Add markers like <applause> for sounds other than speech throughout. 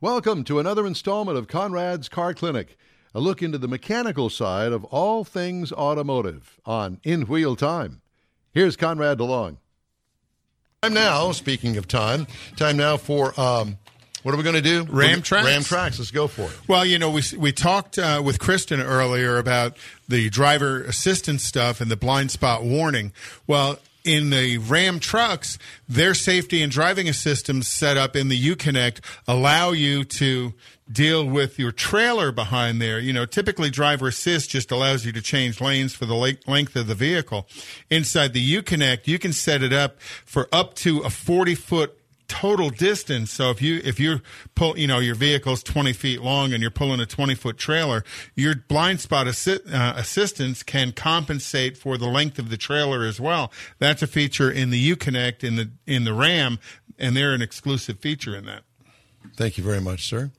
Welcome to another installment of Conrad's Car Clinic, a look into the mechanical side of all things automotive on In Wheel Time. Here's Conrad DeLong. Time now, speaking of time, time now for um, what are we going to do? Ram tracks. Ram tracks. Let's go for it. Well, you know, we we talked uh, with Kristen earlier about the driver assistance stuff and the blind spot warning. Well, in the Ram trucks, their safety and driving systems set up in the Uconnect allow you to deal with your trailer behind there. You know, typically driver assist just allows you to change lanes for the length of the vehicle. Inside the Uconnect, you can set it up for up to a 40 foot total distance. So if you if you pull, you know, your vehicle's 20 feet long and you're pulling a 20 foot trailer, your blind spot assi- uh, assistance can compensate for the length of the trailer as well. That's a feature in the Uconnect in the in the Ram, and they're an exclusive feature in that. Thank you very much, sir.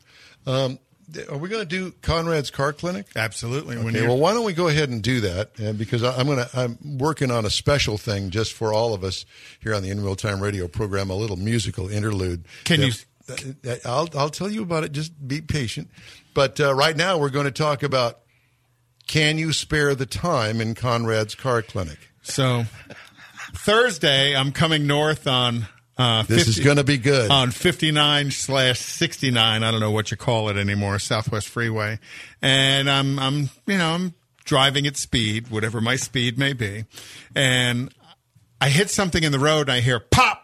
Um, are we going to do Conrad's Car Clinic? Absolutely. Okay, well, why don't we go ahead and do that? And because I'm going to, I'm working on a special thing just for all of us here on the In Wheel Time Radio program, a little musical interlude. Can you? Uh, uh, I'll I'll tell you about it. Just be patient. But uh, right now, we're going to talk about can you spare the time in Conrad's Car Clinic? So Thursday, I'm coming north on uh, this 50, is going to be good on 59 slash 69. I don't know what you call it anymore. Southwest Freeway, and I'm I'm you know I'm driving at speed, whatever my speed may be, and I hit something in the road. and I hear pop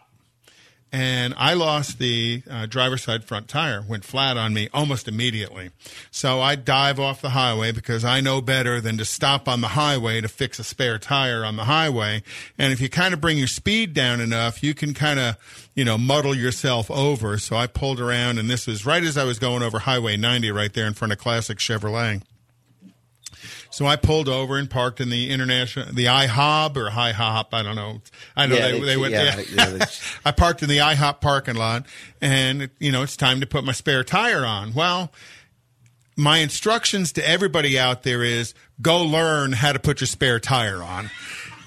and I lost the uh, driver's side front tire, went flat on me almost immediately. So I dive off the highway because I know better than to stop on the highway to fix a spare tire on the highway. And if you kind of bring your speed down enough, you can kind of, you know, muddle yourself over. So I pulled around, and this was right as I was going over Highway 90 right there in front of Classic Chevrolet. So I pulled over and parked in the international, the IHOB or High Hop. I don't know. I know yeah, they, they, they went. Yeah, yeah. <laughs> I parked in the IHOP parking lot, and you know it's time to put my spare tire on. Well, my instructions to everybody out there is go learn how to put your spare tire on.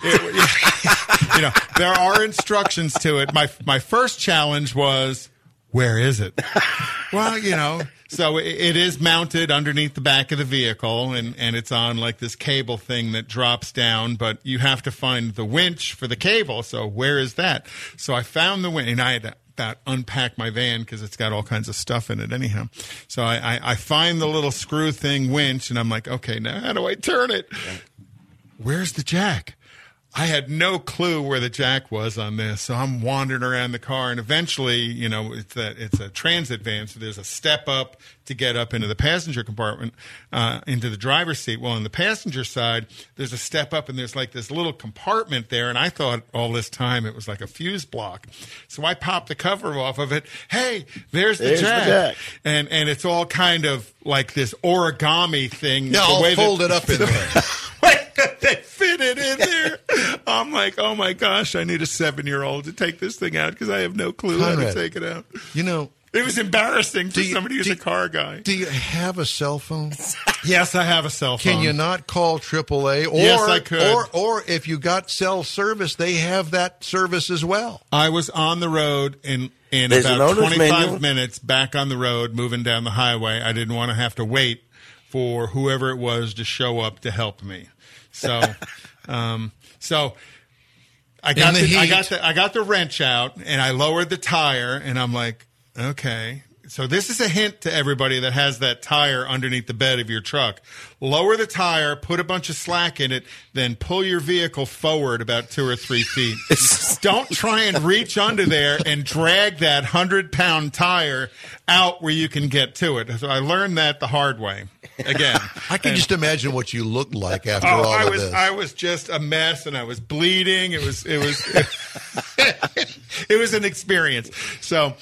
It, <laughs> you know, there are instructions to it. My my first challenge was, where is it? well, you know, so it is mounted underneath the back of the vehicle and, and it's on like this cable thing that drops down, but you have to find the winch for the cable. So where is that? So I found the winch and I had to about unpack my van because it's got all kinds of stuff in it anyhow. So I, I, I, find the little screw thing winch and I'm like, okay, now how do I turn it? Where's the jack? I had no clue where the jack was on this, so I'm wandering around the car, and eventually, you know, it's a it's a transit van, so there's a step up to get up into the passenger compartment, uh, into the driver's seat. Well, on the passenger side, there's a step up, and there's like this little compartment there, and I thought all this time it was like a fuse block, so I popped the cover off of it. Hey, there's the, there's jack. the jack, and and it's all kind of like this origami thing. Yeah, all folded up in <laughs> there. they fit it in there. I'm like, oh my gosh, I need a seven year old to take this thing out because I have no clue Conrad, how to take it out. You know, it was embarrassing for you, somebody who's do, a car guy. Do you have a cell phone? <laughs> yes, I have a cell phone. Can you not call AAA? Or, yes, I could. Or, or if you got cell service, they have that service as well. I was on the road in in There's about 25 minutes back on the road moving down the highway. I didn't want to have to wait for whoever it was to show up to help me. So, <laughs> um, so I got the, the I got the I got the wrench out and I lowered the tire and I'm like, okay. So this is a hint to everybody that has that tire underneath the bed of your truck. Lower the tire, put a bunch of slack in it, then pull your vehicle forward about two or three feet. <laughs> Don't try and reach under there and drag that hundred pound tire out where you can get to it. So I learned that the hard way again. I can and, just imagine what you looked like after oh, all I of was, this. I was just a mess, and I was bleeding. It was it was <laughs> it was an experience. So,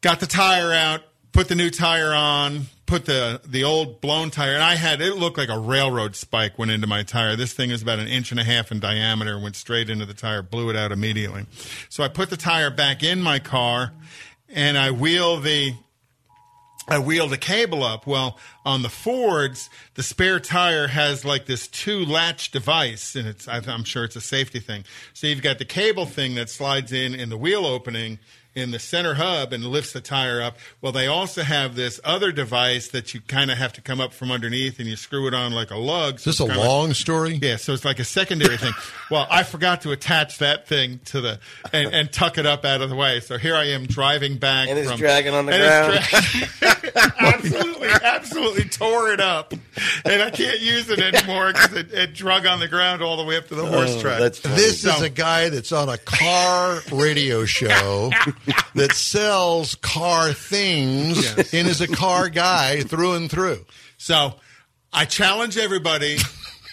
got the tire out, put the new tire on, put the the old blown tire, and I had it looked like a railroad spike went into my tire. This thing is about an inch and a half in diameter, went straight into the tire, blew it out immediately. So I put the tire back in my car, and I wheel the I wheel the cable up. Well, on the Fords, the spare tire has like this two latch device, and it's I'm sure it's a safety thing. So you've got the cable thing that slides in in the wheel opening, in the center hub and lifts the tire up. Well, they also have this other device that you kind of have to come up from underneath and you screw it on like a lug. So Is this a long story? Yeah, so it's like a secondary thing. Well, I forgot to attach that thing to the and, and, tuck it up out of the way. So here I am driving back. And it's from, dragging on the ground. <laughs> <laughs> absolutely, absolutely tore it up, and I can't use it anymore because it, it, drug on the ground all the way up to the horse oh, track. This so, is a guy that's on a car radio show <laughs> that sells car things yes. and is a car guy through and through. So I challenge everybody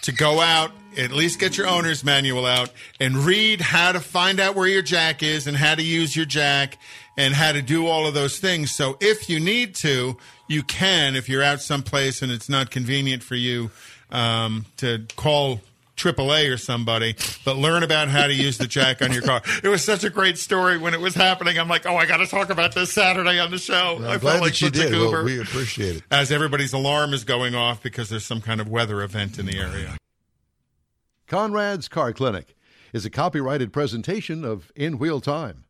to go out, at least get your owner's manual out, and read how to find out where your jack is and how to use your jack and how to do all of those things. So if you need to, you can if you're out someplace and it's not convenient for you um, to call AAA or somebody, but learn about how to use the jack on your car. It was such a great story when it was happening. I'm like, oh, I got to talk about this Saturday on the show. Well, I'm I glad like that you did. Well, we appreciate it. As everybody's alarm is going off because there's some kind of weather event in the area. Conrad's Car Clinic is a copyrighted presentation of In Wheel Time.